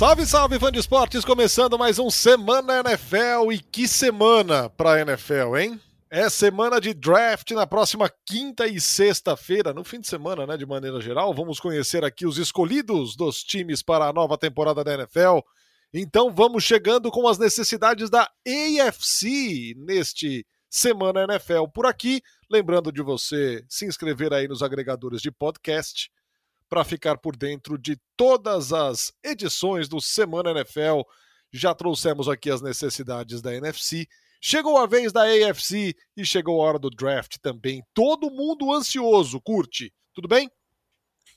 Salve, salve, fã de esportes! Começando mais um Semana NFL. E que semana pra NFL, hein? É semana de draft na próxima quinta e sexta-feira, no fim de semana, né? De maneira geral. Vamos conhecer aqui os escolhidos dos times para a nova temporada da NFL. Então vamos chegando com as necessidades da AFC neste Semana NFL por aqui. Lembrando de você se inscrever aí nos agregadores de podcast para ficar por dentro de todas as edições do Semana NFL. Já trouxemos aqui as necessidades da NFC. Chegou a vez da AFC e chegou a hora do draft também. Todo mundo ansioso, curte. Tudo bem?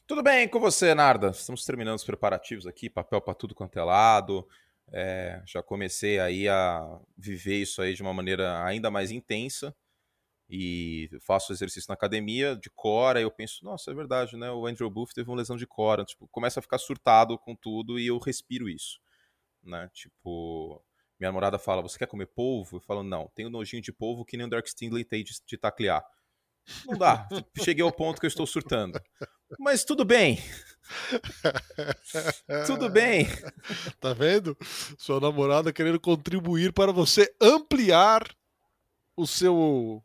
Tudo bem com você, Narda? Estamos terminando os preparativos aqui, papel para tudo quanto é lado. É, já comecei aí a viver isso aí de uma maneira ainda mais intensa e faço exercício na academia de cora, eu penso, nossa, é verdade, né? O Andrew Booth teve uma lesão de cora, tipo, começa a ficar surtado com tudo e eu respiro isso, né? Tipo, minha namorada fala, você quer comer polvo? Eu falo, não, tenho nojinho de polvo que nem o Dark Stingley tem de, de taclear. Não dá, cheguei ao ponto que eu estou surtando. Mas tudo bem. tudo bem. Tá vendo? Sua namorada querendo contribuir para você ampliar o seu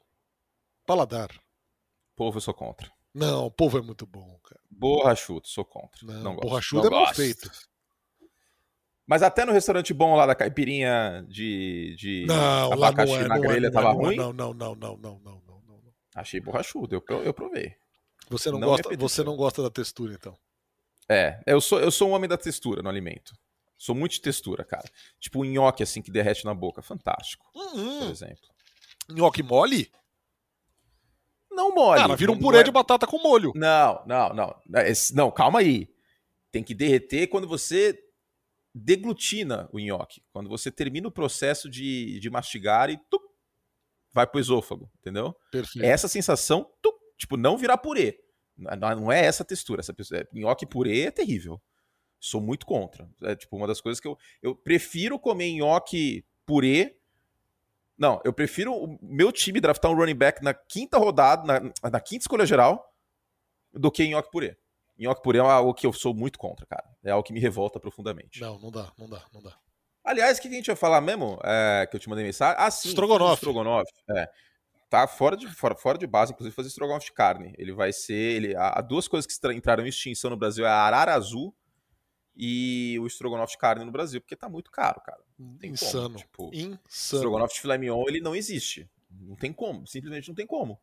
paladar. Polvo eu sou contra. Não, polvo é muito bom, cara. Borrachudo, sou contra. Não, não gosto. borrachudo não é mal feito. Mas até no restaurante bom lá da caipirinha de, de não, abacaxi não é, na não grelha é, tava não é, ruim? Não, não, não, não, não, não, não, não. Achei borrachudo, eu, eu provei. Você não, gosta, é você não gosta da textura, então. É, eu sou, eu sou um homem da textura no alimento. Sou muito de textura, cara. Tipo um nhoque assim que derrete na boca. Fantástico, por Hum, exemplo. nhoque mole? Não mole. Cara, vira um purê é- de batata com molho. Não, não, não. Esse- Não, calma aí. Tem que derreter quando você deglutina o nhoque. Quando você termina o processo de, de mastigar e tuc, vai pro esôfago, entendeu? Perfeito. É essa sensação, tuc, tipo, não virar purê. Não não é essa textura. Essa pessoa, é, nhoque purê é terrível. Sou muito contra. É tipo uma das coisas que eu, eu prefiro comer nhoque purê. Não, eu prefiro o meu time draftar um running back na quinta rodada, na, na quinta escolha geral, do que nhoque purê. Nhoque purê é algo que eu sou muito contra, cara. É algo que me revolta profundamente. Não, não dá, não dá, não dá. Aliás, o que a gente vai falar mesmo? É, que eu te mandei mensagem. Ah, sim. Estrogonofe. Estrogonofe. É. Tá fora de, fora, fora de base, inclusive, fazer estrogonofe de carne. Ele vai ser. Ele, há duas coisas que entraram em extinção no Brasil: é a arara azul e o estrogonofe de carne no Brasil, porque tá muito caro, cara. tem como, Insano. tipo, Insano. Estrogonofe de filé mignon, ele não existe. Não tem como. Simplesmente não tem como.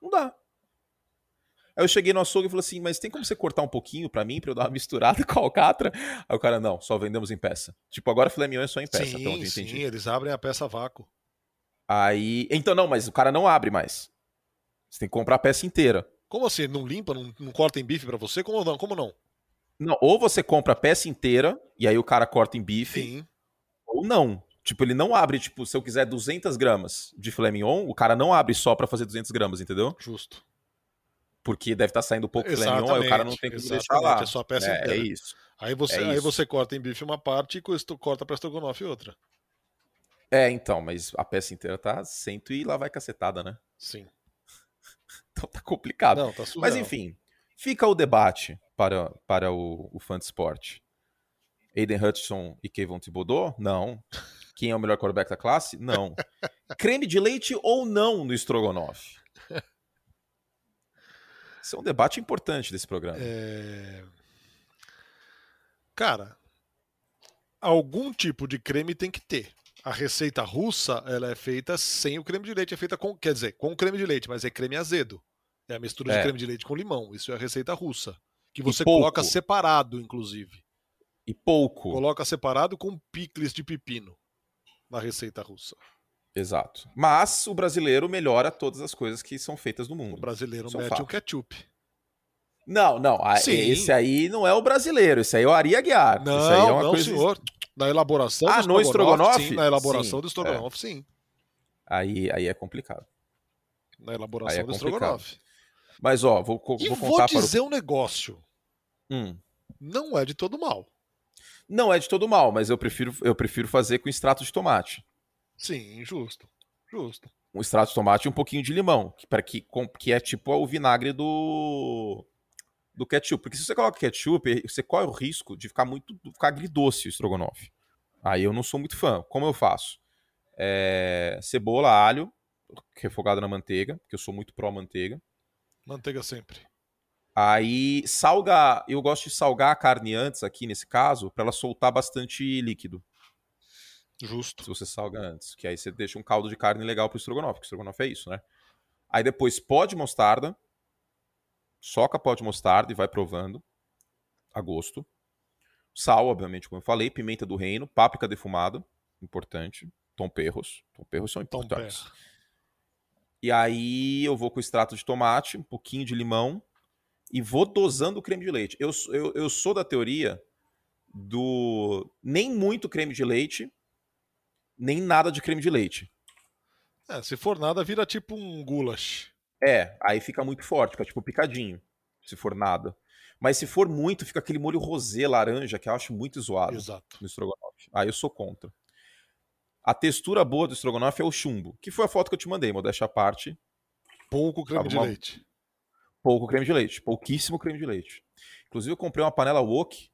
Não dá. Aí eu cheguei no açougue e falei assim, mas tem como você cortar um pouquinho pra mim, pra eu dar uma misturada com a alcatra? Aí o cara, não, só vendemos em peça. Tipo, agora filé mignon é só em peça, até Sim, onde eu sim, entendi. eles abrem a peça a vácuo. Aí. Então, não, mas o cara não abre mais. Você tem que comprar a peça inteira. Como assim? Não limpa, não, não corta em bife pra você? Como não? Como não? Não, ou você compra a peça inteira, e aí o cara corta em bife, Sim. ou não. Tipo, ele não abre, tipo, se eu quiser 200 gramas de filé mignon, o cara não abre só pra fazer 200 gramas, entendeu? Justo. Porque deve estar saindo pouco filé mignon, aí o cara não tem como deixar lá. É só a peça É, é inteira. isso. Aí você, é aí isso. você corta em bife uma parte e co- corta pra estrogonofe outra. É, então, mas a peça inteira tá cento e lá vai cacetada, né? Sim. Então tá complicado. Não, tá surreal. mas enfim, fica o debate para, para o, o fã de esporte. Aiden Hutchinson e Kevin Thibodeau? Não. Quem é o melhor quarterback da classe? Não. Creme de leite ou não no estrogonofe? Esse é um debate importante desse programa. É... Cara, algum tipo de creme tem que ter. A receita russa, ela é feita sem o creme de leite, é feita com, quer dizer, com creme de leite, mas é creme azedo. É a mistura de É. creme de leite com limão. Isso é a receita russa, que você coloca separado, inclusive. E pouco. Coloca separado com picles de pepino na receita russa. Exato. Mas o brasileiro melhora todas as coisas que são feitas no O mundo. brasileiro Isso é mete fato. ketchup. Não, não. a- Sim. Esse aí não é o brasileiro. Esse aí é o Ari Aguiar. Não, Isso aí é uma não, coisa... senhor. Na elaboração Ah, do no estrogonofe? Sim, na elaboração Sim, do estrogonofe, sim. Aí, aí é complicado. Na elaboração é do complicado. estrogonofe. Mas, ó, vou, co- E vou vou, contar para dizer um negócio. Hum. Não é de todo mal. Não é de todo mal, mas eu prefiro, eu prefiro fazer com extrato de tomate. Sim, justo. Justo. Um extrato de tomate e um pouquinho de limão. Que, para que, com- que é tipo o vinagre do... do ketchup. Porque se você coloca ketchup, você corre o risco de ficar muito. ficar agridoce o estrogonofe. Aí eu não sou muito fã. Como eu faço? É, cebola, alho, refogado na manteiga, porque eu sou muito pró-manteiga. Manteiga sempre. Aí salga, eu gosto de salgar a carne antes aqui nesse caso, para ela soltar bastante líquido. Justo. Se você salga antes, que aí você deixa um caldo de carne legal pro estrogonofe, porque o estrogonofe é isso, né? Aí depois pó de mostarda, soca pó de mostarda e vai provando a gosto. Sal, obviamente, como eu falei, pimenta do reino, páprica defumada, importante, tom perros, tom perros são importantes. E aí eu vou com extrato de tomate, um pouquinho de limão e vou dosando o creme de leite. Eu, eu, eu sou da teoria do nem muito creme de leite, nem nada de creme de leite. É, se for nada, vira tipo um goulash. É, aí fica muito forte, fica tipo picadinho, se for nada. Mas se for muito, fica aquele molho rosé laranja que eu acho muito zoado Exato. no estrogonofe. Aí eu sou contra. A textura boa do estrogonofe é o chumbo, que foi a foto que eu te mandei, modéstia à parte. Pouco creme de uma... leite. Pouco creme de leite, pouquíssimo creme de leite. Inclusive eu comprei uma panela wok,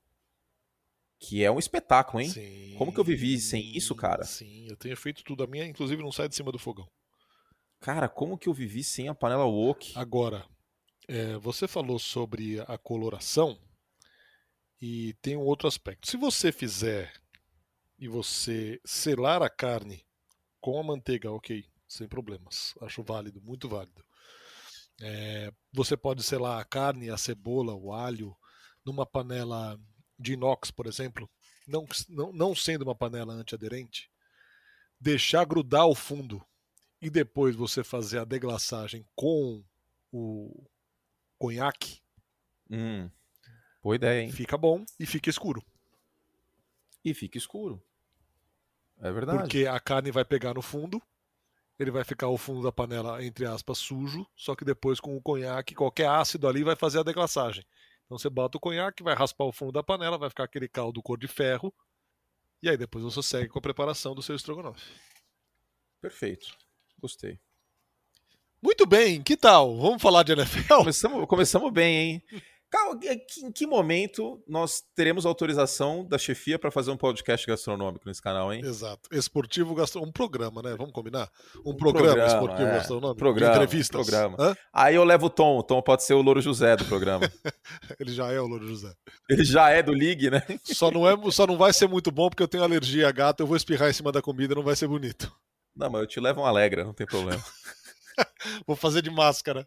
que é um espetáculo, hein? Sim. Como que eu vivi sem isso, cara? Sim, eu tenho feito tudo. A minha, inclusive, não sai de cima do fogão. Cara, como que eu vivi sem a panela wok? Agora, é, você falou sobre a coloração e tem um outro aspecto. Se você fizer e você selar a carne com a manteiga, ok, sem problemas. Acho válido, muito válido. É, você pode selar a carne, a cebola, o alho, numa panela de inox, por exemplo, não, não, não sendo uma panela antiaderente, deixar grudar o fundo e depois você fazer a deglaçagem com o conhaque. Hum, boa ideia, hein? Fica bom e fica escuro. E fica escuro. É verdade. Porque a carne vai pegar no fundo, ele vai ficar o fundo da panela, entre aspas, sujo, só que depois com o conhaque, qualquer ácido ali vai fazer a deglaçagem. Então você bota o conhaque, vai raspar o fundo da panela, vai ficar aquele caldo cor de ferro, e aí depois você segue com a preparação do seu estrogonofe. Perfeito. Gostei. Muito bem, que tal? Vamos falar de NFL? Começamos, começamos bem, hein? Cara, em que momento nós teremos autorização da chefia para fazer um podcast gastronômico nesse canal, hein? Exato. Esportivo gastronômico. Um programa, né? Vamos combinar? Um, um programa, programa, esportivo é. gastronômico. Programa. entrevistas. Programa. Hã? Aí eu levo o Tom. O Tom pode ser o Louro José do programa. Ele já é o Louro José. Ele já é do League, né? Só não, é, só não vai ser muito bom porque eu tenho alergia a gato. Eu vou espirrar em cima da comida, não vai ser bonito. Não, mas eu te levo um Alegra, não tem problema. vou fazer de máscara.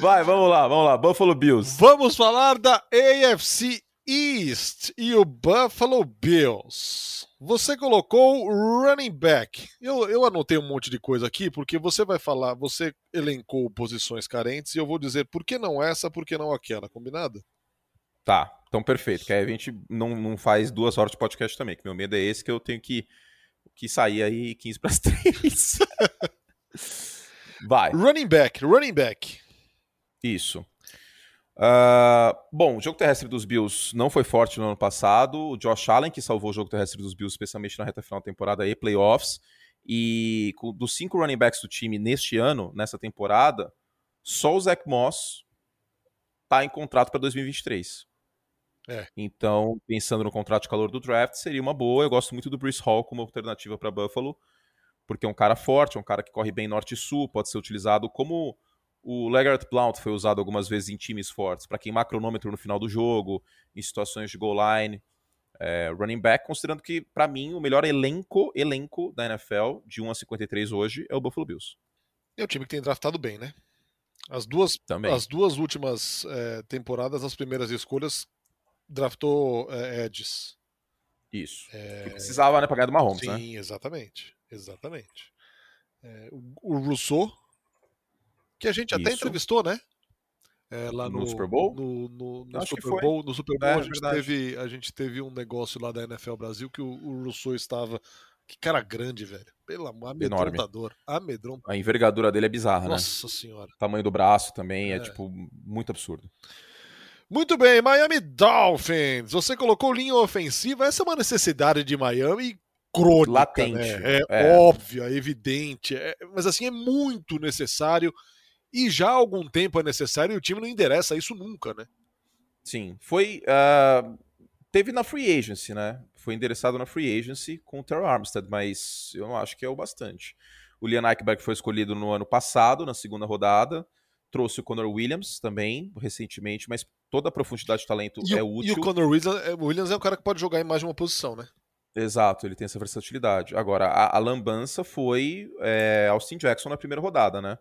Vai, vamos lá, vamos lá. Buffalo Bills. Vamos falar da AFC East e o Buffalo Bills. Você colocou running back. Eu, eu anotei um monte de coisa aqui porque você vai falar, você elencou posições carentes e eu vou dizer por que não essa, por que não aquela, combinado? Tá, então perfeito. Que aí a gente não, não faz duas horas de podcast também, que meu medo é esse que eu tenho que, que sair aí 15 para as 3. Vai. Running back, running back. Isso. Uh, bom, o jogo terrestre dos Bills não foi forte no ano passado. O Josh Allen, que salvou o jogo terrestre dos Bills, especialmente na reta final da temporada e playoffs. E dos cinco running backs do time neste ano, nessa temporada, só o Zach Moss está em contrato para 2023. É. Então, pensando no contrato de calor do draft, seria uma boa. Eu gosto muito do Bruce Hall como alternativa para Buffalo, porque é um cara forte, é um cara que corre bem norte e sul, pode ser utilizado como o Legarrette Blount foi usado algumas vezes em times fortes, para queimar cronômetro no final do jogo, em situações de goal line. É, running back, considerando que, para mim, o melhor elenco, elenco da NFL, de 1 a 53 hoje, é o Buffalo Bills. É o time que tem draftado bem, né? As duas, Também. As duas últimas é, temporadas, as primeiras escolhas, draftou é, Edges. Isso. É... precisava, né, pra ganhar do Mahomes, Sim, né? Sim, exatamente. Exatamente. É, o, o Rousseau, que a gente até Isso. entrevistou, né? É, lá No no, Super Bowl? No, no- no Super. Bowl, no Super Bowl É, a, gente verdade. teve, a gente teve um negócio lá da NFL Brasil que o, o Rousseau estava. Que cara grande, velho. Pelo amor, amedrontador. Amedrontador. A envergadura dele é bizarra, né? Nossa senhora. O tamanho do braço também é, É. tipo, muito absurdo. Muito bem, Miami Dolphins. Você colocou linha ofensiva. Essa é uma necessidade de Miami crônica, Latente. né? É, É. óbvia, evidente. é- mas assim, é muito necessário. E já há algum tempo é necessário e o time não endereça isso nunca, né? Sim, foi. Uh, teve na free agency, né? Foi endereçado na free agency com o Terrell Armstead, mas eu não acho que é o bastante. O Liam Eichberg foi escolhido no ano passado, na segunda rodada. Trouxe o Connor Williams também, recentemente, mas toda a profundidade de talento e é o, útil. E o Connor Williams é um cara que pode jogar em mais de uma posição, né? Exato, ele tem essa versatilidade. Agora, a, a lambança foi é, Austin Jackson na primeira rodada, né?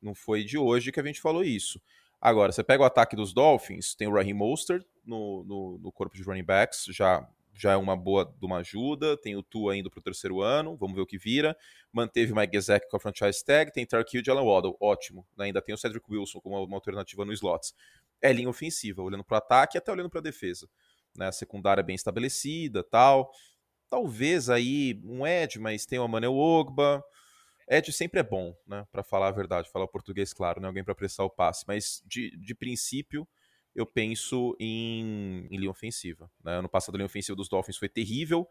Não foi de hoje que a gente falou isso. Agora, você pega o ataque dos Dolphins, tem o Raheem Mostert no, no, no, corpo de running backs, já, já é uma boa de uma ajuda. Tem o Tua indo para o terceiro ano, vamos ver o que vira. Manteve o Mike Gesek com a franchise tag, tem Tark Hill e Jalen Waddle, ótimo. Ainda tem o Cedric Wilson como uma, alternativa no slots. É linha ofensiva, olhando para o ataque e até olhando para a defesa. Né? A secundária bem estabelecida tal. Talvez aí um Ed, mas tem o Manuel Ogba. Ed sempre é bom, né? Para falar a verdade, falar o português claro, né? Alguém para prestar o passe. Mas de, de princípio, eu penso em, em linha ofensiva. Né? Ano passado, a linha ofensiva dos Dolphins foi terrível.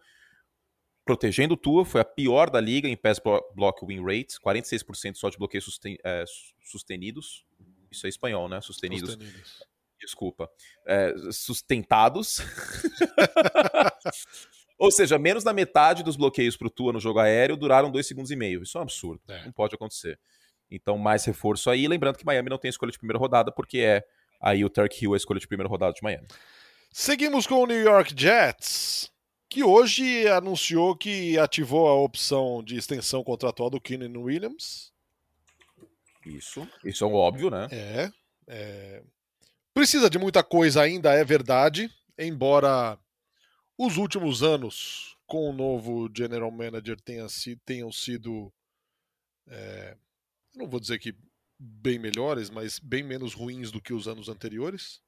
Protegendo o Tua, foi a pior da liga em pass block win rate, 46% só de bloqueios susten é, sustenidos. Isso é espanhol, né? Sustenidos. sustenidos. Desculpa. É, sustentados. Ou seja, menos da metade dos bloqueios para o Tua no jogo aéreo duraram dois segundos e meio. Isso é um absurdo. É. Não pode acontecer. Então, mais reforço aí. Lembrando que Miami não tem escolha de primeira rodada, porque é aí o Turk Hill a escolha de primeira rodada de Miami. Seguimos com o New York Jets, que hoje anunciou que ativou a opção de extensão contratual do Keenan Williams. Isso, isso é um óbvio, né? É, é. Precisa de muita coisa ainda, é verdade, embora os últimos anos com o novo general manager tenha tenham sido, é, não vou dizer que bem melhores, mas bem menos ruins do que os anos anteriores.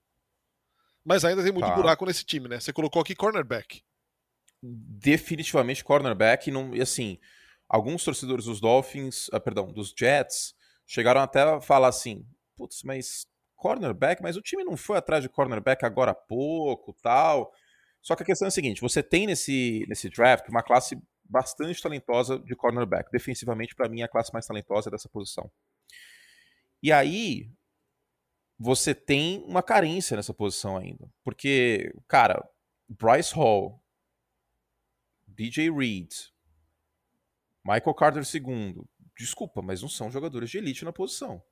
Mas ainda tem muito tá. buraco nesse time, né? Você colocou aqui cornerback. Definitivamente cornerback. Não, e assim, alguns torcedores dos Dolphins, ah, perdão, dos Jets, chegaram até a falar assim: putz, mas cornerback, mas o time não foi atrás de cornerback agora há pouco, tal. Só que a questão é a seguinte: você tem nesse, nesse draft uma classe bastante talentosa de cornerback. Defensivamente, para mim, é a classe mais talentosa dessa posição. E aí, você tem uma carência nessa posição ainda. Porque, cara, Bryce Hall, DJ Reed, Michael Carter II, desculpa, mas não são jogadores de elite na posição.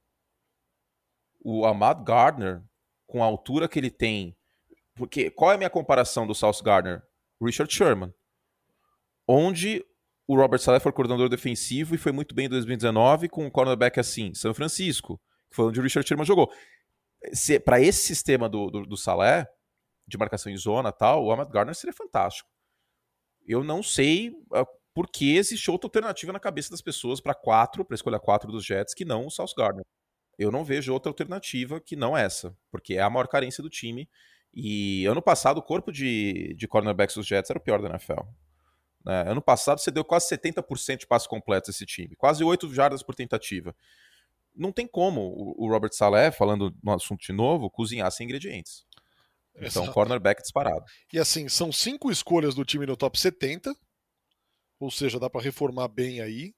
O Ahmad Gardner, com a altura que ele tem porque qual é a minha comparação do South Gardner? Richard Sherman. Onde o Robert Saleh foi coordenador defensivo e foi muito bem em 2019 com um cornerback assim, São Francisco, que foi onde o Richard Sherman jogou. Para esse sistema do, do, do Saleh, de marcação em zona tal, o Ahmad Gardner seria fantástico. Eu não sei uh, por que existe outra alternativa na cabeça das pessoas para quatro, para escolher quatro dos Jets, que não o South Gardner. Eu não vejo outra alternativa que não essa, porque é a maior carência do time e ano passado o corpo de, de cornerbacks dos Jets era o pior da NFL. Né? Ano passado você deu quase 70% de passos completos a esse time, quase 8 jardas por tentativa. Não tem como o, o Robert Saleh, falando no assunto de novo, cozinhar sem ingredientes. Então, Exato. cornerback disparado. E assim, são cinco escolhas do time no top 70, ou seja, dá para reformar bem aí.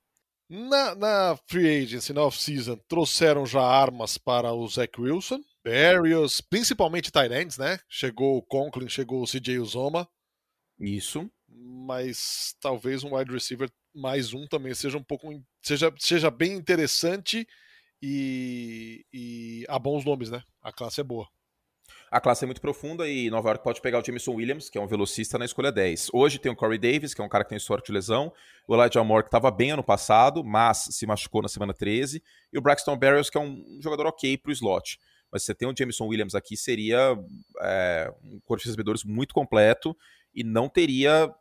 Na, na free agency, na off-season, trouxeram já armas para o Zach Wilson, Barrios, principalmente Tyrants, né? Chegou o Conklin, chegou o CJ Uzoma. Isso. Mas talvez um wide receiver mais um também seja um pouco. seja, seja bem interessante e, e há bons nomes, né? A classe é boa. A classe é muito profunda e Nova York pode pegar o Jameson Williams, que é um velocista na escolha 10. Hoje tem o Corey Davis, que é um cara que tem sorte de lesão. O Elijah Moore, que estava bem ano passado, mas se machucou na semana 13. E o Braxton Berrios, que é um jogador ok para o slot mas você tem o Jameson Williams aqui, seria é, um corpo de recebedores muito completo e não teria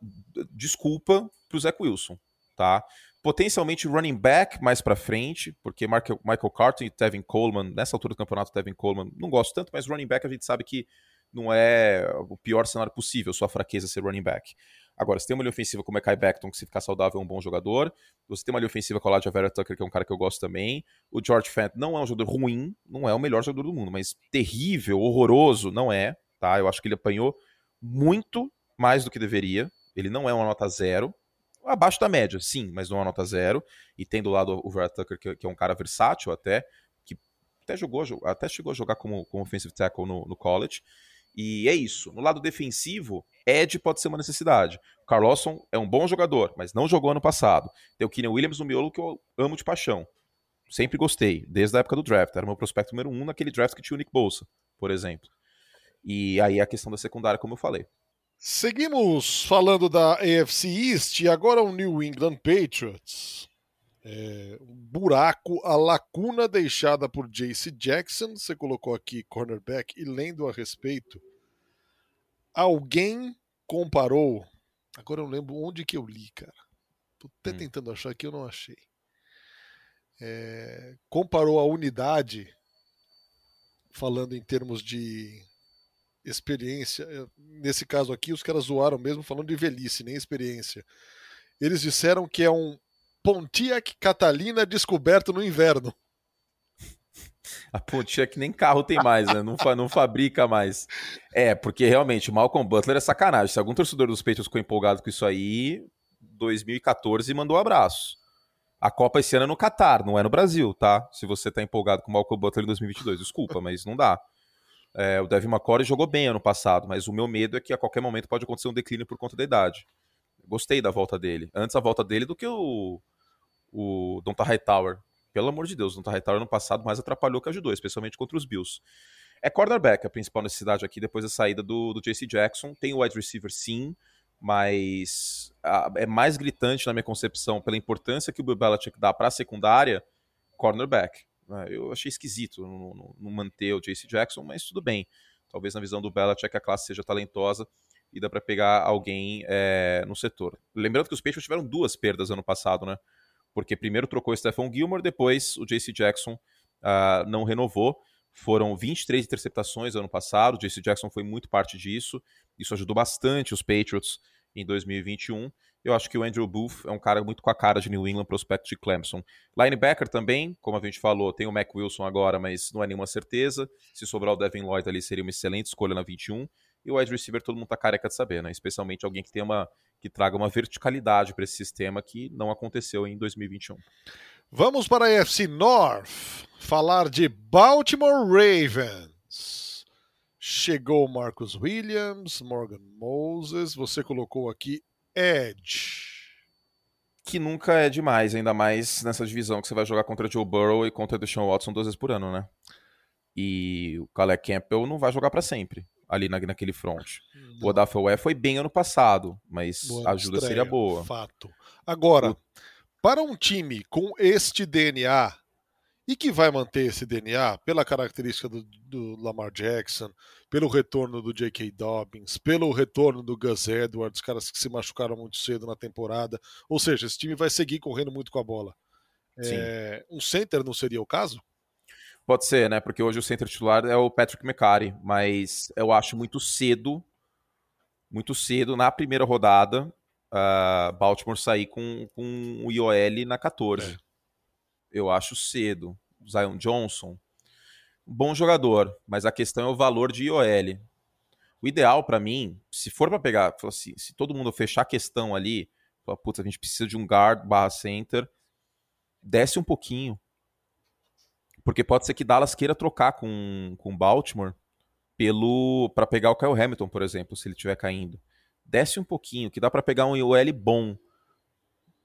desculpa para o Zach Wilson, tá? Potencialmente running back mais para frente, porque Michael Carter e Tevin Coleman, nessa altura do campeonato, Tevin Coleman, não gosto tanto, mas running back a gente sabe que não é o pior cenário possível, sua fraqueza ser running back. Agora, você tem uma linha ofensiva como é Kai Beckton, que se ficar saudável é um bom jogador. Você tem uma linha ofensiva com o Elijah Vera Tucker, que é um cara que eu gosto também. O George Fant não é um jogador ruim, não é o melhor jogador do mundo, mas terrível, horroroso, não é, tá? Eu acho que ele apanhou muito mais do que deveria. Ele não é uma nota zero. Abaixo da média, sim, mas não é uma nota zero. E tem do lado o Vera Tucker, que é um cara versátil até, que até jogou, até chegou a jogar como, como offensive tackle no, no college. E é isso. No lado defensivo, Ed pode ser uma necessidade. Carlosson é um bom jogador, mas não jogou ano passado. Tem o Keenan Williams no miolo que eu amo de paixão. Sempre gostei, desde a época do draft. Era meu prospecto número um naquele draft que tinha o Nick Bolsa, por exemplo. E aí a questão da secundária, como eu falei. Seguimos falando da AFC East e agora o New England Patriots. É, um buraco, a lacuna deixada por J.C. Jackson. Você colocou aqui cornerback e lendo a respeito. Alguém comparou. Agora eu não lembro onde que eu li, cara. Tô até hum. tentando achar aqui, eu não achei. É, comparou a unidade, falando em termos de experiência. Eh, nesse caso aqui, os caras zoaram mesmo falando de velhice, nem experiência. Eles disseram que é um Pontiac Catalina descoberto no inverno. A Pontiac nem carro tem mais, né? Não, fa não fabrica mais. É, porque realmente, Malcolm Butler é sacanagem. Se algum torcedor dos Patriots ficou empolgado com isso aí, 2014 mandou um abraço. A Copa esse ano é no Catar, não é no Brasil, tá? Se você tá empolgado com o Malcolm Butler em 2022, desculpa, mas não dá. É, o Devin McCory jogou bem ano passado, mas o meu medo é que a qualquer momento pode acontecer um declínio por conta da idade. Gostei da volta dele. Antes a volta dele do que o, o Donta Hightower. Pelo amor de Deus, o Donta Hightower no passado mais atrapalhou que ajudou, especialmente contra os Bills. É cornerback a principal necessidade aqui depois da saída do, do JC Jackson. Tem o wide receiver sim, mas a, é mais gritante na minha concepção pela importância que o Bill Belichick dá para a secundária, cornerback. Né? Eu achei esquisito não, manter o JC Jackson, mas tudo bem. Talvez na visão do Belichick a classe seja talentosa e dá para pegar alguém é, no setor. Lembrando que os Patriots tiveram duas perdas ano passado, né? Porque primeiro trocou o Stephon Gilmore, depois o JC Jackson uh, não renovou. Foram 23 interceptações ano passado, o JC Jackson foi muito parte disso. Isso ajudou bastante os Patriots em 2021. Eu acho que o Andrew Booth é um cara muito com a cara de New England, prospecto de Clemson. Linebacker também, como a gente falou, tem o Mac Wilson agora, mas não é nenhuma certeza. Se sobrar o Devin Lloyd ali, seria uma excelente escolha na 21. E o wide receiver todo mundo tá careca de saber, né? Especialmente alguém que tem uma que traga uma verticalidade para esse sistema que não aconteceu em 2021. Vamos para a AFC North, falar de Baltimore Ravens. Chegou Marcus Williams, Morgan Moses, você colocou aqui Edge. Que nunca é demais, ainda mais nessa divisão que você vai jogar contra Joe Burrow e contra Deshaun Watson duas vezes por ano, né? E o Caleb Campbell não vai jogar para sempre ali na, naquele front. Não. O Odafe foi bem ano passado, mas boa a ajuda estreia, seria boa. Fato. Agora, o... para um time com este DNA e que vai manter esse DNA pela característica do, do, Lamar Jackson, pelo retorno do J.K. Dobbins, pelo retorno do Gus Edwards, caras que se machucaram muito cedo na temporada. Ou seja, esse time vai seguir correndo muito com a bola. É, um center não seria o caso? Pode ser, né? Porque hoje o center titular é o Patrick McCarry, mas eu acho muito cedo, muito cedo, na primeira rodada, uh, Baltimore sair com, com o IOL na 14. É. Eu acho cedo. Zion Johnson, bom jogador, mas a questão é o valor de IOL. O ideal para mim, se for para pegar, assim, se todo mundo fechar a questão ali, falar, putz, a gente precisa de um guard barra center, desce um pouquinho porque pode ser que Dallas queira trocar com, com Baltimore pelo para pegar o Kyle Hamilton, por exemplo, se ele estiver caindo. Desce um pouquinho, que dá para pegar um IOL bom,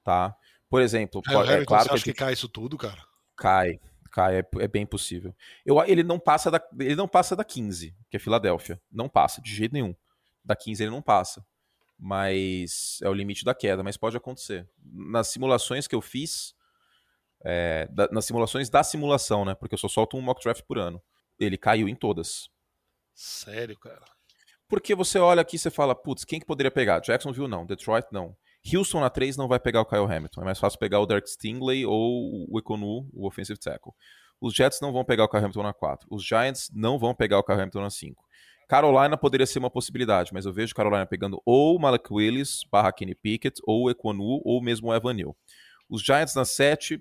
tá? Por exemplo, é, pode, é claro que, acha que cai isso tudo, cara? Cai, cai, é, é, bem possível. Eu, ele não passa da ele não passa da 15, que é Filadélfia, não passa de jeito nenhum. Da 15 ele não passa. Mas é o limite da queda, mas pode acontecer. Nas simulações que eu fiz, é, da, nas simulações da simulação, né? Porque eu só solto um mock draft por ano. Ele caiu em todas. Sério, cara? Porque você olha aqui e você fala, putz, quem que poderia pegar? Jacksonville não, Detroit não. Houston na 3 não vai pegar o Kyle Hamilton. É mais fácil pegar o Derek Stingley ou o Ekonu, o offensive tackle. Os Jets não vão pegar o Kyle Hamilton na 4. Os Giants não vão pegar o Kyle Hamilton na 5. Carolina poderia ser uma possibilidade, mas eu vejo Carolina pegando ou Malek Willis, barra Kenny Pickett, ou o Ekonu, ou mesmo o Evan Neal. Os Giants na 7,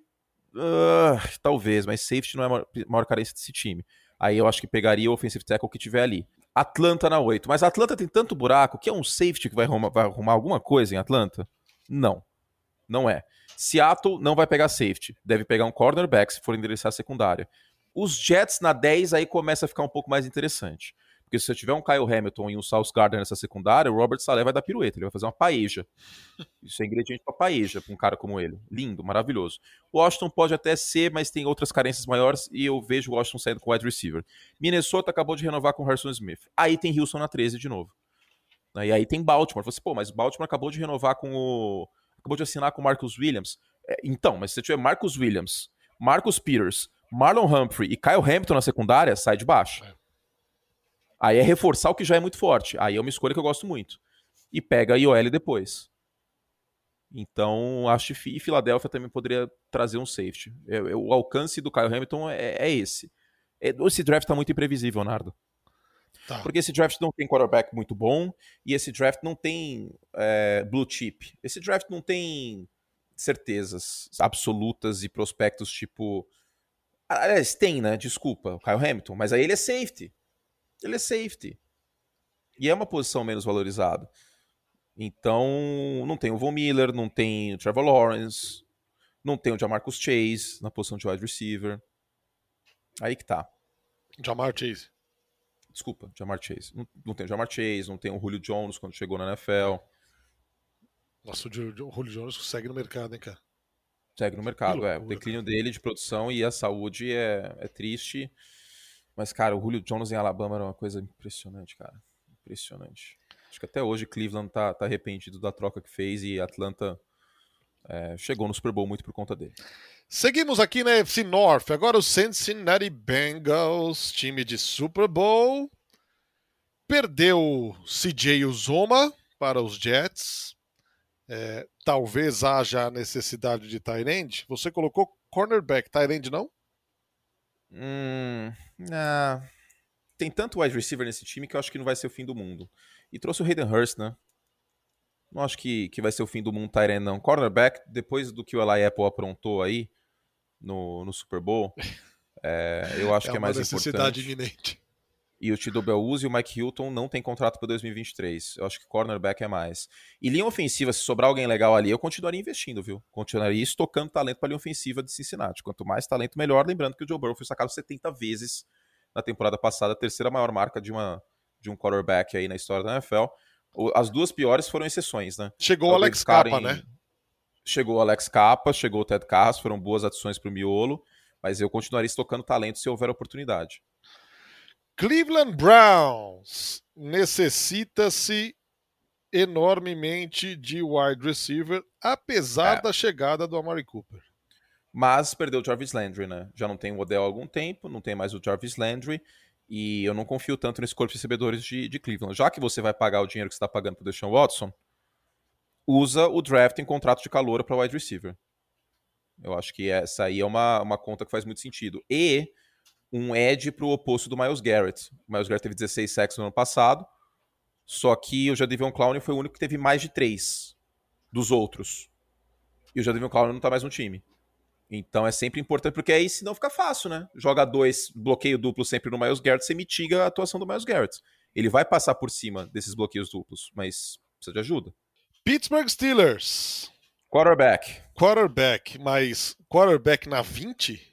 Uh, talvez, mas safety não é a maior, maior carência desse time. Aí eu acho que pegaria o offensive tackle que tiver ali. Atlanta na 8. Mas Atlanta tem tanto buraco que é um safety que vai arrumar, vai arrumar alguma coisa em Atlanta? Não. Não é. Seattle não vai pegar safety. Deve pegar um cornerback se for endereçar a secundária. Os Jets na 10 aí começa a ficar um pouco mais interessante. Porque se você tiver um Kyle Hamilton e um South Gardner nessa secundária, o Robert Saleh vai dar pirueta, ele vai fazer uma paeja. Isso é ingrediente para paeja, para um cara como ele. Lindo, maravilhoso. O Washington pode até ser, mas tem outras carências maiores e eu vejo o Washington saindo com wide receiver. Minnesota acabou de renovar com o Harrison Smith. Aí tem Houston na 13 de novo. E aí tem Baltimore. Você, pô, mas Baltimore acabou de renovar com o. Acabou de assinar com o Marcus Williams. É, então, mas se você tiver Marcus Williams, Marcus Peters, Marlon Humphrey e Kyle Hamilton na secundária, sai de baixo. É. Aí é reforçar o que já é muito forte. Aí é uma escolha que eu gosto muito. E pega a IOL depois. Então, acho que Filadélfia também poderia trazer um safety. É, é, o alcance do Kyle Hamilton é, é esse. É, esse draft está muito imprevisível, Nardo. Tá. Porque esse draft não tem quarterback muito bom e esse draft não tem é, blue chip. Esse draft não tem certezas absolutas e prospectos tipo. Aliás, tem, né? Desculpa, o Kyle Hamilton, mas aí ele é safety ele é safety. E é uma posição menos valorizada. Então, não tem o Von Miller, não tem o Trevor Lawrence, não tem o Jamarcus Chase na posição de wide receiver. Aí que tá. Jamar Chase. Desculpa, Jamar Chase. Não, não tem o Jamar Chase, não tem o Julio Jones quando chegou na NFL. Nossa, o Julio Jones segue no mercado, hein, cara? Segue no mercado, é. O declínio dele de produção e a saúde é, é triste. Mas, cara, o Julio Jones em Alabama era uma coisa impressionante, cara. Impressionante. Acho que até hoje Cleveland tá, tá arrependido da troca que fez e Atlanta é, chegou no Super Bowl muito por conta dele. Seguimos aqui na FC North. Agora o Cincinnati Bengals, time de Super Bowl. Perdeu CJ Uzoma para os Jets. É, talvez haja a necessidade de Tyrande. Você colocou cornerback, Tyrande não? Hum, ah, tem tanto wide receiver nesse time que eu acho que não vai ser o fim do mundo. E trouxe o Hayden Hurst, né? Não acho que, que vai ser o fim do mundo Tyrene, não. Cornerback, depois do que o Eli Apple aprontou aí no, no Super Bowl, é, eu acho é que é mais importante. É uma necessidade iminente. E o Tido Beluz e o Mike Hilton não tem contrato para 2023. Eu acho que cornerback é mais. E linha ofensiva, se sobrar alguém legal ali, eu continuaria investindo, viu? Continuaria estocando talento para linha ofensiva de Cincinnati. Quanto mais talento, melhor. Lembrando que o Joe Burrow foi sacado 70 vezes na temporada passada, a terceira maior marca de, uma, de um quarterback aí na história da NFL. As duas piores foram exceções, né? Chegou o Alex Capa, né? Chegou o Alex Capa, chegou o Ted Carras, foram boas adições para o miolo, mas eu continuaria estocando talento se houver oportunidade. Cleveland Browns necessita-se enormemente de wide receiver, apesar é. da chegada do Amari Cooper. Mas perdeu o Jarvis Landry, né? Já não tem o Odell há algum tempo, não tem mais o Jarvis Landry, e eu não confio tanto nesse corpo de recebedores de, de Cleveland. Já que você vai pagar o dinheiro que você está pagando para o Deshaun Watson, usa o draft em contrato de calor para wide receiver. Eu acho que essa aí é uma, uma conta que faz muito sentido. E um edge para o oposto do Miles Garrett. O Miles Garrett teve 16 sacks no ano passado, só que o Jadavion Clowney foi o único que teve mais de 3 dos outros. E o Jadavion Clowney não está mais no time. Então é sempre importante, porque aí senão fica fácil, né? Joga dois, bloqueio duplo sempre no Miles Garrett, você mitiga a atuação do Miles Garrett. Ele vai passar por cima desses bloqueios duplos, mas precisa de ajuda. Pittsburgh Steelers. Quarterback. Quarterback, mas quarterback na 20?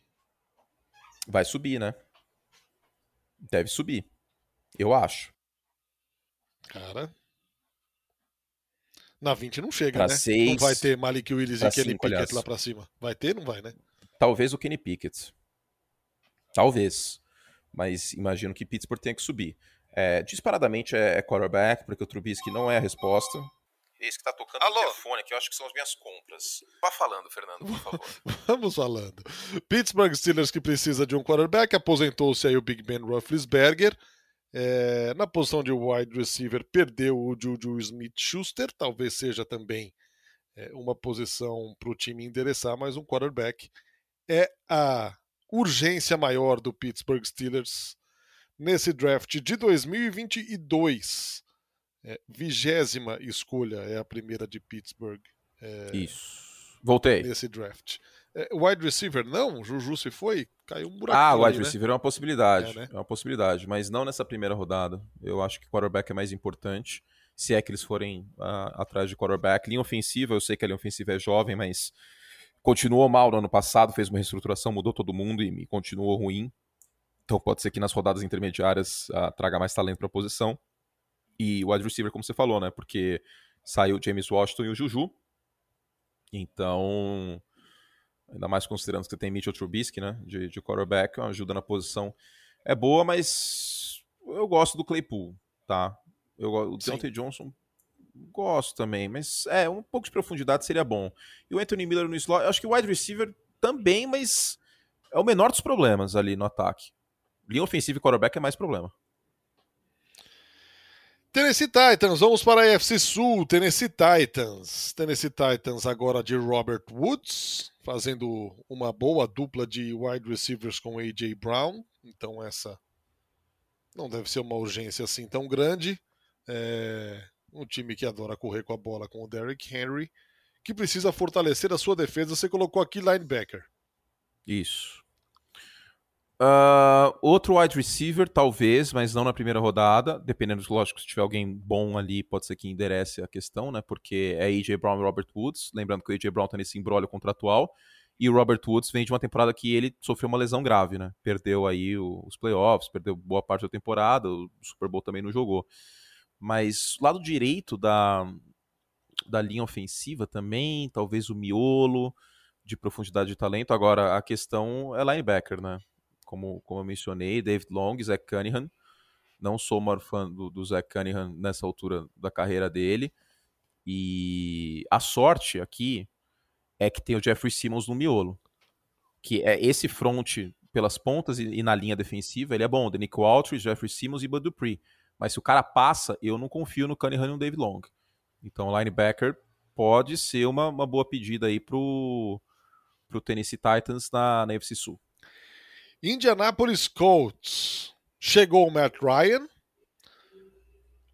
Vai subir, né? Deve subir. Eu acho. Cara. Na 20 não chega, pra né? Seis, não vai ter Malik Willis e Kenny Pickett aliás. lá pra cima. Vai ter? Não vai, né? Talvez o Kenny Pickett. Talvez. Mas imagino que Pittsburgh tenha que subir. É, disparadamente é, é quarterback, porque o Trubisky não é a resposta. Esse que tá tocando Alô? no telefone aqui, eu acho que são as minhas compras. Vá falando, Fernando, por favor. Vamos falando. Pittsburgh Steelers que precisa de um quarterback, aposentou-se aí o Big Ben Roethlisberger. É, na posição de wide receiver, perdeu o Juju Smith-Schuster, talvez seja também é, uma posição para o time endereçar, mas um quarterback é a urgência maior do Pittsburgh Steelers nesse draft de 2022 é, vigésima escolha é a primeira de Pittsburgh. É, Isso. Voltei. Nesse draft. É, wide receiver, não? Juju se foi? Caiu um buraco. Ah, wide né? receiver é uma possibilidade. É, né? é, uma possibilidade, mas não nessa primeira rodada. Eu acho que quarterback é mais importante. Se é que eles forem uh, atrás de quarterback. Linha ofensiva, eu sei que a linha ofensiva é jovem, mas continuou mal no ano passado, fez uma reestruturação, mudou todo mundo e, e continuou ruim. Então pode ser que nas rodadas intermediárias uh, traga mais talento para a posição. E o wide receiver, como você falou, né? Porque saiu o James Washington e o Juju. Então, ainda mais considerando que você tem Mitchell Trubisky, né? De, de quarterback, uma ajuda na posição é boa, mas eu gosto do Claypool, tá? Eu, o Deontay Johnson gosto também, mas é, um pouco de profundidade seria bom. E o Anthony Miller no slot, eu acho que o wide receiver também, mas é o menor dos problemas ali no ataque. Linha ofensiva e quarterback é mais problema. Tennessee Titans, vamos para a AFC Sul. Tennessee Titans. Tennessee Titans agora de Robert Woods, fazendo uma boa dupla de wide receivers com A.J. Brown. Então essa não deve ser uma urgência assim tão grande. É um time que adora correr com a bola com o Derrick Henry, que precisa fortalecer a sua defesa. Você colocou aqui linebacker. Isso. Uh, outro wide receiver, talvez, mas não na primeira rodada. Dependendo, lógico, se tiver alguém bom ali, pode ser que enderece a questão, né? Porque é AJ Brown e Robert Woods. Lembrando que o AJ Brown tá nesse embrólio contratual. E o Robert Woods vem de uma temporada que ele sofreu uma lesão grave, né? Perdeu aí os playoffs, perdeu boa parte da temporada, o Super Bowl também não jogou. Mas lado direito da, da linha ofensiva também, talvez o miolo de profundidade de talento. Agora, a questão é linebacker, né? Como, como eu mencionei, David Long, Zach Cunningham. Não sou maior fã do, do Zach Cunningham nessa altura da carreira dele. E a sorte aqui é que tem o Jeffrey Simmons no miolo. Que é esse front pelas pontas e, e na linha defensiva, ele é bom. Danico Aldridge, Jeffrey Simmons e Bud Dupree. Mas se o cara passa, eu não confio no Cunningham e no David Long. Então o linebacker pode ser uma, uma boa pedida aí pro, pro Tennessee Titans na, na FC Sul. Indianapolis Colts. Chegou o Matt Ryan.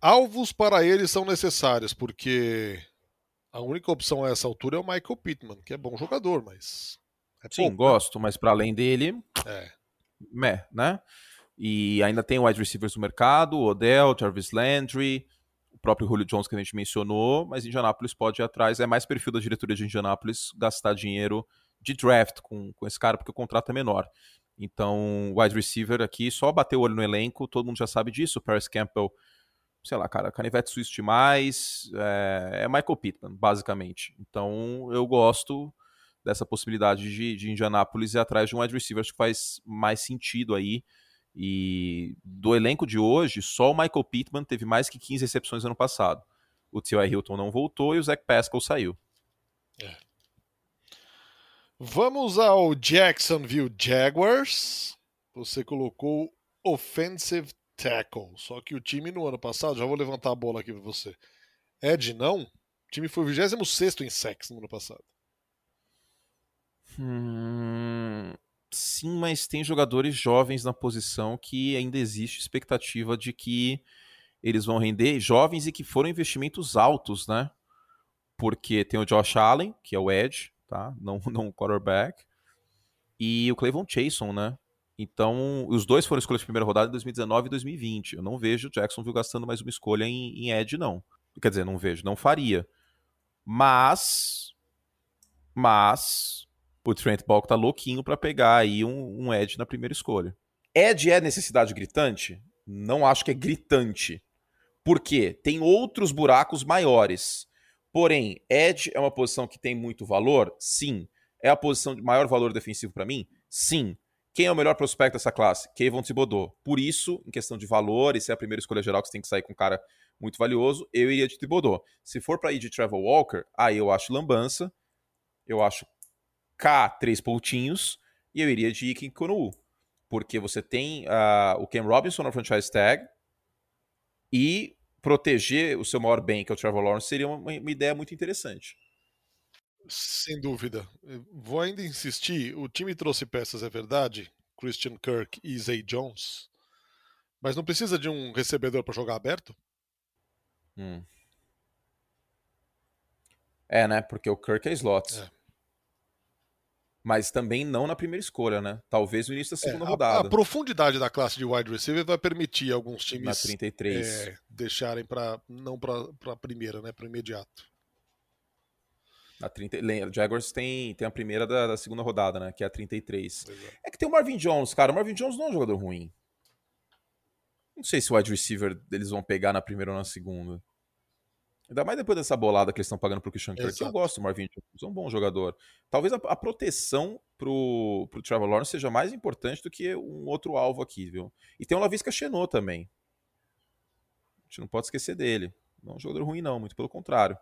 Alvos para ele são necessários, porque a única opção a essa altura é o Michael Pittman, que é bom jogador, mas. É Sim, pouco, né? gosto, né? mas para além dele. É. Meh, né? E ainda tem wide receivers no mercado: Odell, Jarvis Landry, o próprio Julio Jones que a gente mencionou, mas Indianapolis pode ir atrás. É mais perfil da diretoria de Indianapolis gastar dinheiro de draft com, com esse cara, porque o contrato é menor. Então, wide receiver aqui, só bater o olho no elenco, todo mundo já sabe disso. Paris Campbell, sei lá, cara, canivete suíço demais. É, é Michael Pittman, basicamente. Então, eu gosto dessa possibilidade de, de Indianápolis ir atrás de um wide receiver, acho que faz mais sentido aí. E do elenco de hoje, só o Michael Pittman teve mais que 15 recepções ano passado. O T.Y. Hilton não voltou e o Zach Pascal saiu. É. Vamos ao Jacksonville Jaguars. Você colocou offensive tackle. Só que o time no ano passado, já vou levantar a bola aqui para você. Ed, não? O time foi o 26 em sacks no ano passado. Hum, sim, mas tem jogadores jovens na posição que ainda existe expectativa de que eles vão render. Jovens e que foram investimentos altos, né? Porque tem o Josh Allen, que é o Ed, tá? Não, não quarterback. E o Clavon Chason, né? Então, os dois foram escolhas de primeira rodada em 2019 e 2020. Eu não vejo o Jacksonville gastando mais uma escolha em, em Ed, não. Quer dizer, não vejo, não faria. Mas. Mas. O Trent Balk tá louquinho para pegar aí um, um Ed na primeira escolha. Ed é necessidade gritante? Não acho que é gritante. Por quê? Tem outros buracos maiores. Porém, edge é uma posição que tem muito valor? Sim. É a posição de maior valor defensivo para mim? Sim. Quem é o melhor prospecto dessa classe? Kevin Thibodeau. Por isso, em questão de valor, e se é a primeira escolha geral que você tem que sair com um cara muito valioso, eu iria de Thibodeau. Se for para ir de Trevor Walker, aí eu acho lambança, eu acho K, três pontinhos, e eu iria de Iken Konu. Porque você tem uh, o Ken Robinson na franchise tag, e proteger o seu maior bem, que é o Trevor Lawrence, seria uma, uma ideia muito interessante. Sem dúvida. Vou ainda insistir. O time trouxe peças, é verdade. Christian Kirk e Zay Jones. Mas não precisa de um recebedor para jogar aberto? Hum. É, né? Porque o Kirk é slot. É mas também não na primeira escolha, né? Talvez no início da é, segunda é, a, rodada. A profundidade da classe de wide receiver vai permitir alguns times na 33. É, deixarem para não para a primeira, né, para imediato. A 30, Jaguars tem, tem a primeira da, da, segunda rodada, né? Que é a 33. É. é que tem o Marvin Jones, cara. O Marvin Jones não é um jogador ruim. Não sei se o wide receiver eles vão pegar na primeira ou na segunda. Ainda mais depois dessa bolada que eles estão pagando pro Christian Kirk. Eu gosto do Marvin Jones, é um bom jogador. Talvez a, a, proteção pro, pro Trevor Lawrence seja mais importante do que um outro alvo aqui, viu? E tem o Lavisca Chenot também. A gente não pode esquecer dele. Não é um jogador ruim, não, muito pelo contrário.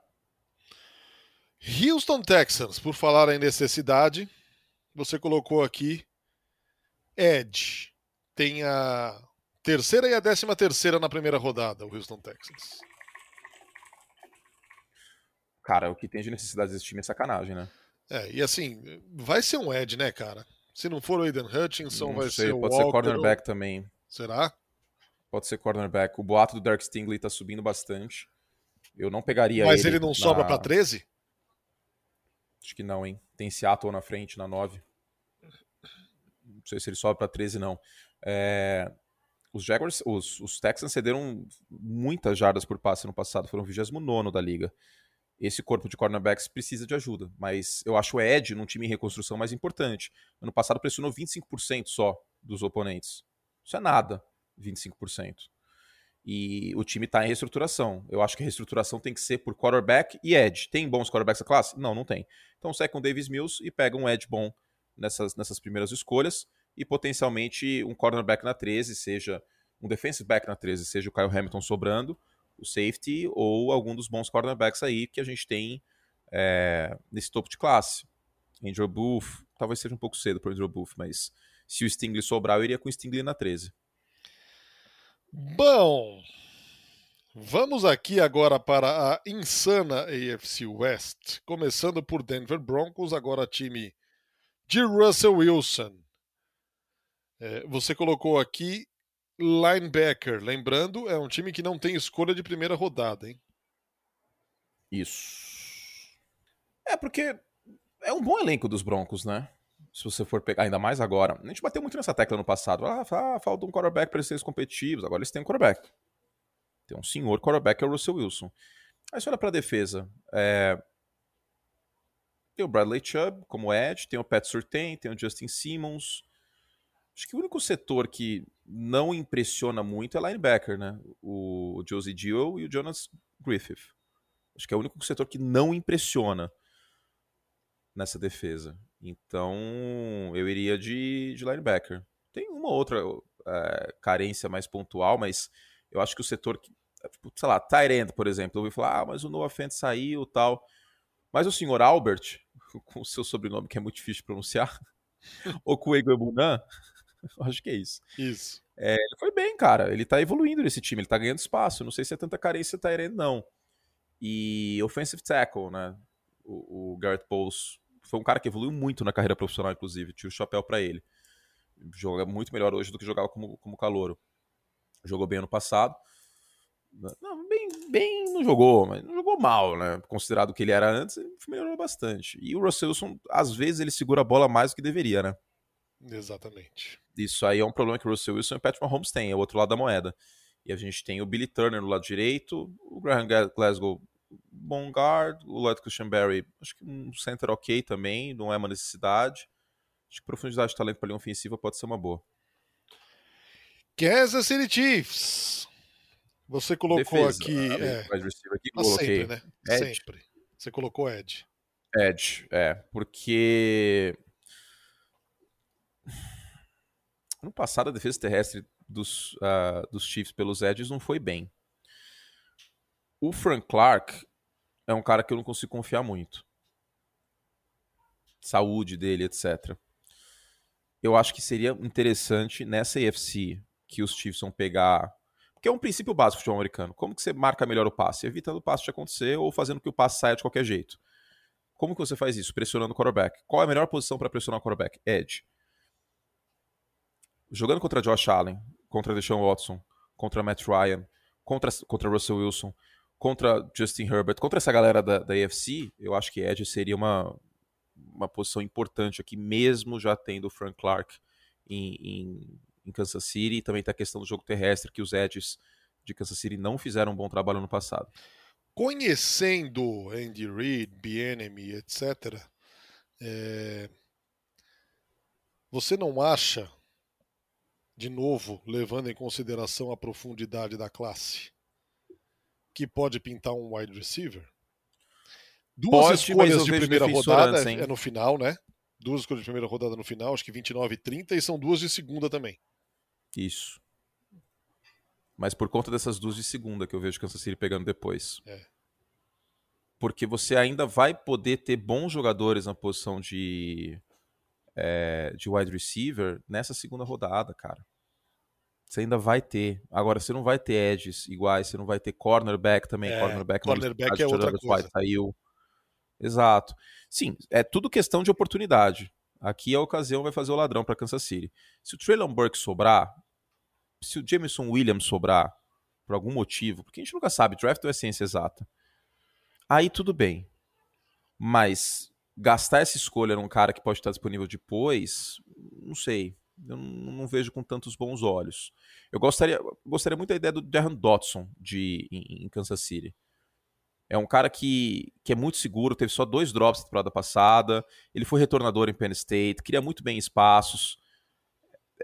Houston Texans, por falar em necessidade, você colocou aqui Edge. Tem a terceira e a décima terceira na primeira rodada, o Houston Texans. Cara, o que tem de necessidade desse time é sacanagem, né? É, e assim, vai ser um Edge, né, cara? Se não for o Aiden Hutchinson, não vai sei, ser o Pode ser cornerback ou... também. Será? Pode ser cornerback. O boato do Dark Stingley tá subindo bastante. Eu não pegaria Mas ele. Mas ele não na... sobra para 13? Acho que não, hein? Tem Seattle na frente, na 9. Não sei se ele sobe para 13, não. É... Os Jaguars, os, os Texans cederam muitas jardas por passe no passado, foram o 29 da liga. Esse corpo de cornerbacks precisa de ajuda, mas eu acho o Ed num time em reconstrução mais importante. Ano passado pressionou 25% só dos oponentes. Isso é nada, 25% e o time está em reestruturação. Eu acho que a reestruturação tem que ser por quarterback e edge. Tem bons quarterbacks da classe? Não, não tem. Então segue o Davis Mills e pega um edge bom nessas, nessas primeiras escolhas e potencialmente um cornerback na 13, seja um defensive back na 13, seja o Kyle Hamilton sobrando, o safety ou algum dos bons cornerbacks aí que a gente tem é, nesse topo de classe. Andrew Booth, talvez seja um pouco cedo para Andrew Booth, mas se o Stingley sobrar, eu iria com o Stingley na 13. Bom, vamos aqui agora para a insana AFC West, começando por Denver Broncos, agora time de Russell Wilson. É, você colocou aqui linebacker, lembrando, é um time que não tem escolha de primeira rodada, hein? Isso. É porque é um bom elenco dos Broncos, né? se você for pegar, ainda mais agora. A gente bateu muito nessa tecla no passado. Ah, ah falta um quarterback para eles serem competitivos. Agora eles têm um quarterback. Tem um senhor quarterback, que é o Russell Wilson. Aí você olha para a defesa. É... Tem o Bradley Chubb como Edge, tem o Pat Surtain, tem o Justin Simmons. Acho que o único setor que não impressiona muito é linebacker, né? O Josie Dio e o Jonas Griffith. Acho que é o único setor que não impressiona nessa defesa. Então, eu iria de, de linebacker. Tem uma outra é, carência mais pontual, mas eu acho que o setor, é, tipo, sei lá, Tyrant, por exemplo, eu vou falar, ah, mas o Noah Fent saiu tal. Mas o senhor Albert, com o seu sobrenome que é muito difícil de pronunciar, ou acho que é isso. Isso. É, ele foi bem, cara. Ele tá evoluindo nesse time, ele tá ganhando espaço. Não sei se é tanta carência Tyrant, não. E offensive tackle, né? O, o Garrett Bowles foi um cara que evoluiu muito na carreira profissional, inclusive. Tinha o chapéu para ele. Joga muito melhor hoje do que jogava como, como calouro. Jogou bem ano passado. Não, bem, bem não jogou, mas não jogou mal, né? Considerado o que ele era antes, ele melhorou bastante. E o Russell Wilson, às vezes, ele segura a bola mais do que deveria, né? Exatamente. Isso aí é um problema que o Russell Wilson e o Patrick Mahomes têm, é o outro lado da moeda. E a gente tem o Billy Turner no lado direito, o Graham Glasgow bom guard, o Lloyd Cushenberry, acho que um center ok também, não é uma necessidade. Acho que profundidade de talento para linha ofensiva pode ser uma boa. Kansas City Chiefs. Você colocou Defesa, aqui. É, aqui ah, sempre, né? Edge. Sempre. Você colocou Edge. Edge, é. Porque. No passado, a defesa terrestre dos, uh, dos Chiefs pelos Edges não foi bem. O Frank Clark é um cara que eu não consigo confiar muito. Saúde dele, etc. Eu acho que seria interessante nessa AFC que os Chiefs vão pegar. Porque é um princípio básico do futebol americano. Como que você marca melhor o passe? Evitando o passe de acontecer ou fazendo que o passe saia de qualquer jeito. Como que você faz isso? Pressionando o quarterback. Qual é a melhor posição para pressionar o quarterback? Edge. Jogando contra Josh Allen, contra Deshaun Watson, contra Matt Ryan, contra, contra Russell Wilson contra Justin Herbert, contra essa galera da, da AFC, eu acho que Edge seria uma, uma posição importante aqui, mesmo já tendo o Frank Clark em, em, em Kansas City. E também tem a questão do jogo terrestre, que os Edges de Kansas City não fizeram um bom trabalho no passado. conhecendo Andy Reid, Bienemy, etc., é... você não acha, de novo, levando em consideração a profundidade da classe, que pode pintar um wide receiver? Duas pode, escolhas de primeira rodada antes, é no final, né? Duas escolhas de primeira rodada no final, acho que 29 e 30, e são duas de segunda também. Isso. Mas por conta dessas duas de segunda que eu vejo Kansas City pegando depois. É. Porque você ainda vai poder ter bons jogadores na posição de, é, de wide receiver nessa segunda rodada, cara. Você ainda vai ter. Agora, você não vai ter edges iguais, você não vai ter cornerback também. É, cornerback, cornerback é outra coisa. Saiu. Exato. Sim, é tudo questão de oportunidade. Aqui a ocasião vai fazer o ladrão para Kansas City. Se o Traylon Burke sobrar, se o Jameson Williams sobrar, por algum motivo, porque a gente nunca sabe, draft é ciência exata, aí tudo bem. Mas gastar essa escolha num cara que pode estar disponível depois, não sei. Eu não, não vejo com tantos bons olhos. Eu gostaria, gostaria muito da ideia do Darren Dotson de, em, em Kansas City. É um cara que, que é muito seguro, teve só dois drops na temporada passada, ele foi retornador em Penn State, cria muito bem espaços.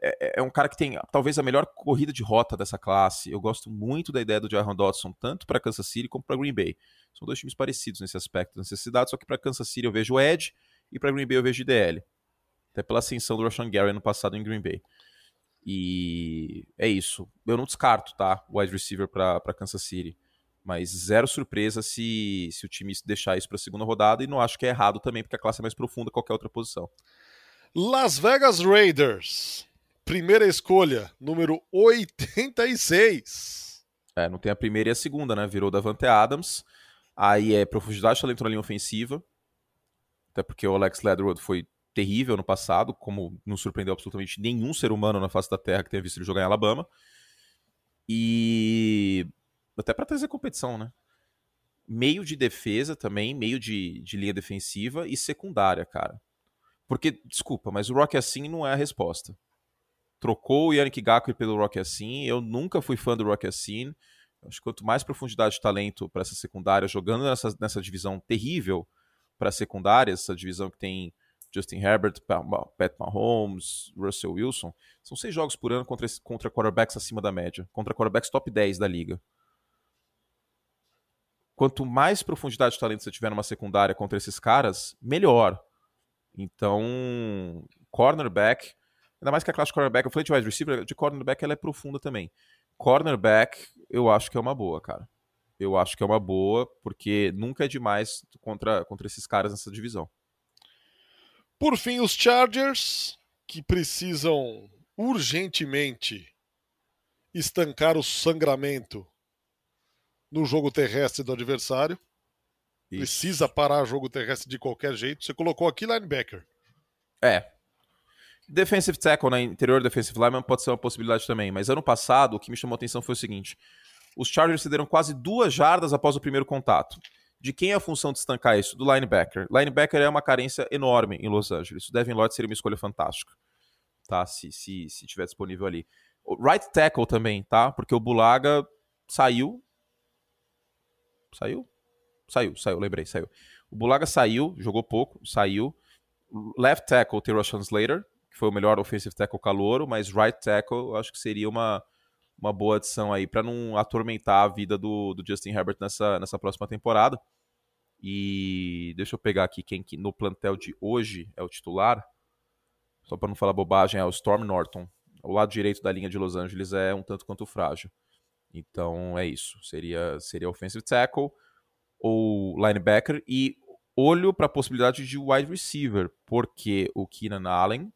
É, é, é, um cara que tem talvez a melhor corrida de rota dessa classe. Eu gosto muito da ideia do Jaron Dodson, tanto para Kansas City como para Green Bay. São dois times parecidos nesse aspecto da necessidade, só que para Kansas City eu vejo o Edge e para Green Bay eu vejo DL. Até pela ascensão do Rashan Gary no passado em Green Bay. E é isso. Eu não descarto, tá? O wide receiver para Kansas City. Mas zero surpresa se, se o time deixar isso para a segunda rodada e não acho que é errado também, porque a classe é mais profunda que qualquer outra posição. Las Vegas Raiders. Primeira escolha, número 86. É, não tem a primeira e a segunda, né? Virou Davante Adams. Aí é profundidade de talento na linha ofensiva. Até porque o Alex Ledwood foi terrível no passado, como não surpreendeu absolutamente nenhum ser humano na face da Terra que tenha visto ele jogar em Alabama. E até para trazer competição, né? Meio de defesa também, meio de, de linha defensiva e secundária, cara. Porque, desculpa, mas o Rock assim não é a resposta. Trocou o Yannick Gaku pelo Rock assim. Eu nunca fui fã do Rock assim. Acho que quanto mais profundidade de talento para essa secundária, jogando nessa, nessa divisão terrível para secundária, essa divisão que tem Justin Herbert, Pat Mahomes, Russell Wilson, são seis jogos por ano contra, contra quarterbacks acima da média, contra quarterbacks top 10 da liga quanto mais profundidade de talento você tiver numa secundária contra esses caras, melhor. Então, cornerback, ainda mais que a classe de cornerback, eu falei de wide receiver, de cornerback ela é profunda também. Cornerback, eu acho que é uma boa, cara. Eu acho que é uma boa, porque nunca é demais contra, contra esses caras nessa divisão. Por fim, os Chargers, que precisam urgentemente estancar o sangramento no jogo terrestre do adversário. Isso. Precisa parar o jogo terrestre de qualquer jeito. Você colocou aqui linebacker. É. Defensive tackle, né? Interior defensive lineman pode ser uma possibilidade também. Mas ano passado, o que me chamou a atenção foi o seguinte: os Chargers cederam quase duas jardas após o primeiro contato. De quem é a função de estancar isso? Do linebacker. Linebacker é uma carência enorme em Los Angeles. O Devin Lloyd seria uma escolha fantástica, tá? Se, se, se tiver disponível ali. O right tackle também, tá? Porque o Bulaga saiu, Saiu? Saiu, saiu, lembrei, saiu. O Bulaga saiu, jogou pouco, saiu. Left tackle Russian Slater, que foi o melhor offensive tackle calouro, mas right tackle acho que seria uma, uma boa adição aí para não atormentar a vida do, do Justin Herbert nessa, nessa próxima temporada. E deixa eu pegar aqui quem que no plantel de hoje é o titular. Só para não falar bobagem, é o Storm Norton. O lado direito da linha de Los Angeles é um tanto quanto frágil. Então é isso. Seria, seria offensive tackle ou linebacker e olho para a possibilidade de wide receiver, porque o Keenan Allen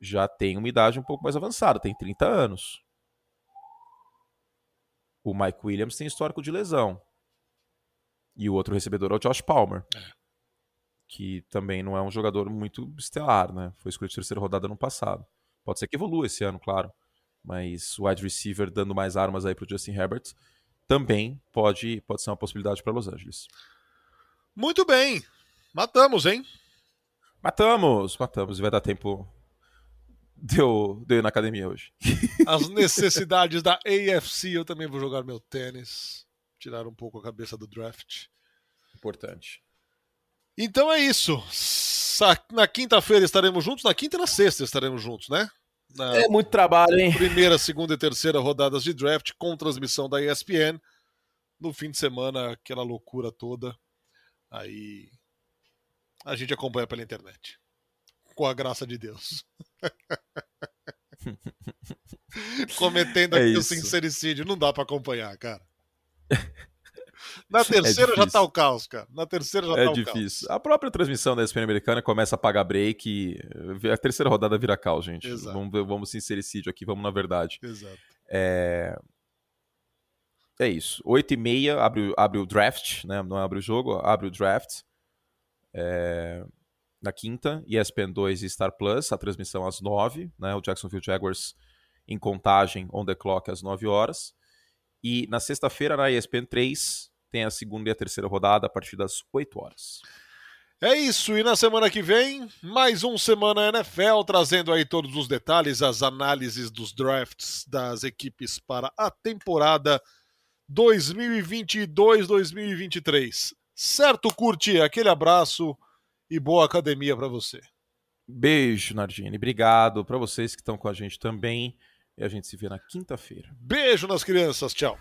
já tem uma idade um pouco mais avançada, tem 30 anos. O Mike Williams tem histórico de lesão. E o outro recebedor é o Josh Palmer. É. Que também não é um jogador muito estelar, né? Foi escolhido terceira rodada no passado. Pode ser que evolua esse ano, claro mas o wide receiver dando mais armas aí para o Justin Herbert também pode, pode ser uma possibilidade para Los Angeles. Muito bem, matamos, hein? Matamos, matamos, e vai dar tempo Deu, deu na academia hoje. As necessidades da AFC, eu também vou jogar meu tênis. tirar um pouco a cabeça do draft. Importante. Então é isso. Na quinta-feira estaremos juntos, na quinta e na sexta estaremos juntos, né? Na é muito trabalho, hein? Primeira, segunda e terceira rodadas de draft com transmissão da ESPN. No fim de semana, aquela loucura toda. Aí a gente acompanha pela internet. Com a graça de Deus. Cometendo é aqui o sincericídio. Não dá para acompanhar, cara. Na é terceira é já tá o caos, cara. Na terceira já é tá o difícil. caos. A própria transmissão da ESPN americana começa a pagar break e a terceira rodada vira caos, gente. Exato. Vamos, vamos sincericídio aqui, vamos na verdade. Exato. É, é isso. 8 e meia abre, abre o draft, né? Não abre o jogo, abre o draft. É... Na quinta, ESPN 2 e Star Plus, a transmissão às 9, né? O Jacksonville Jaguars em contagem on the clock às 9 horas. E na sexta-feira, na ESPN 3, tem a segunda e a terceira rodada a partir das 8 horas. É isso, e na semana que vem, mais um Semana NFL, trazendo aí todos os detalhes, as análises dos drafts das equipes para a temporada 2022-2023. Certo, curte? Aquele abraço e boa academia para você. Beijo, Nardini. Obrigado para vocês que estão com a gente também. E a gente se vê na quinta-feira. Beijo nas crianças. Tchau.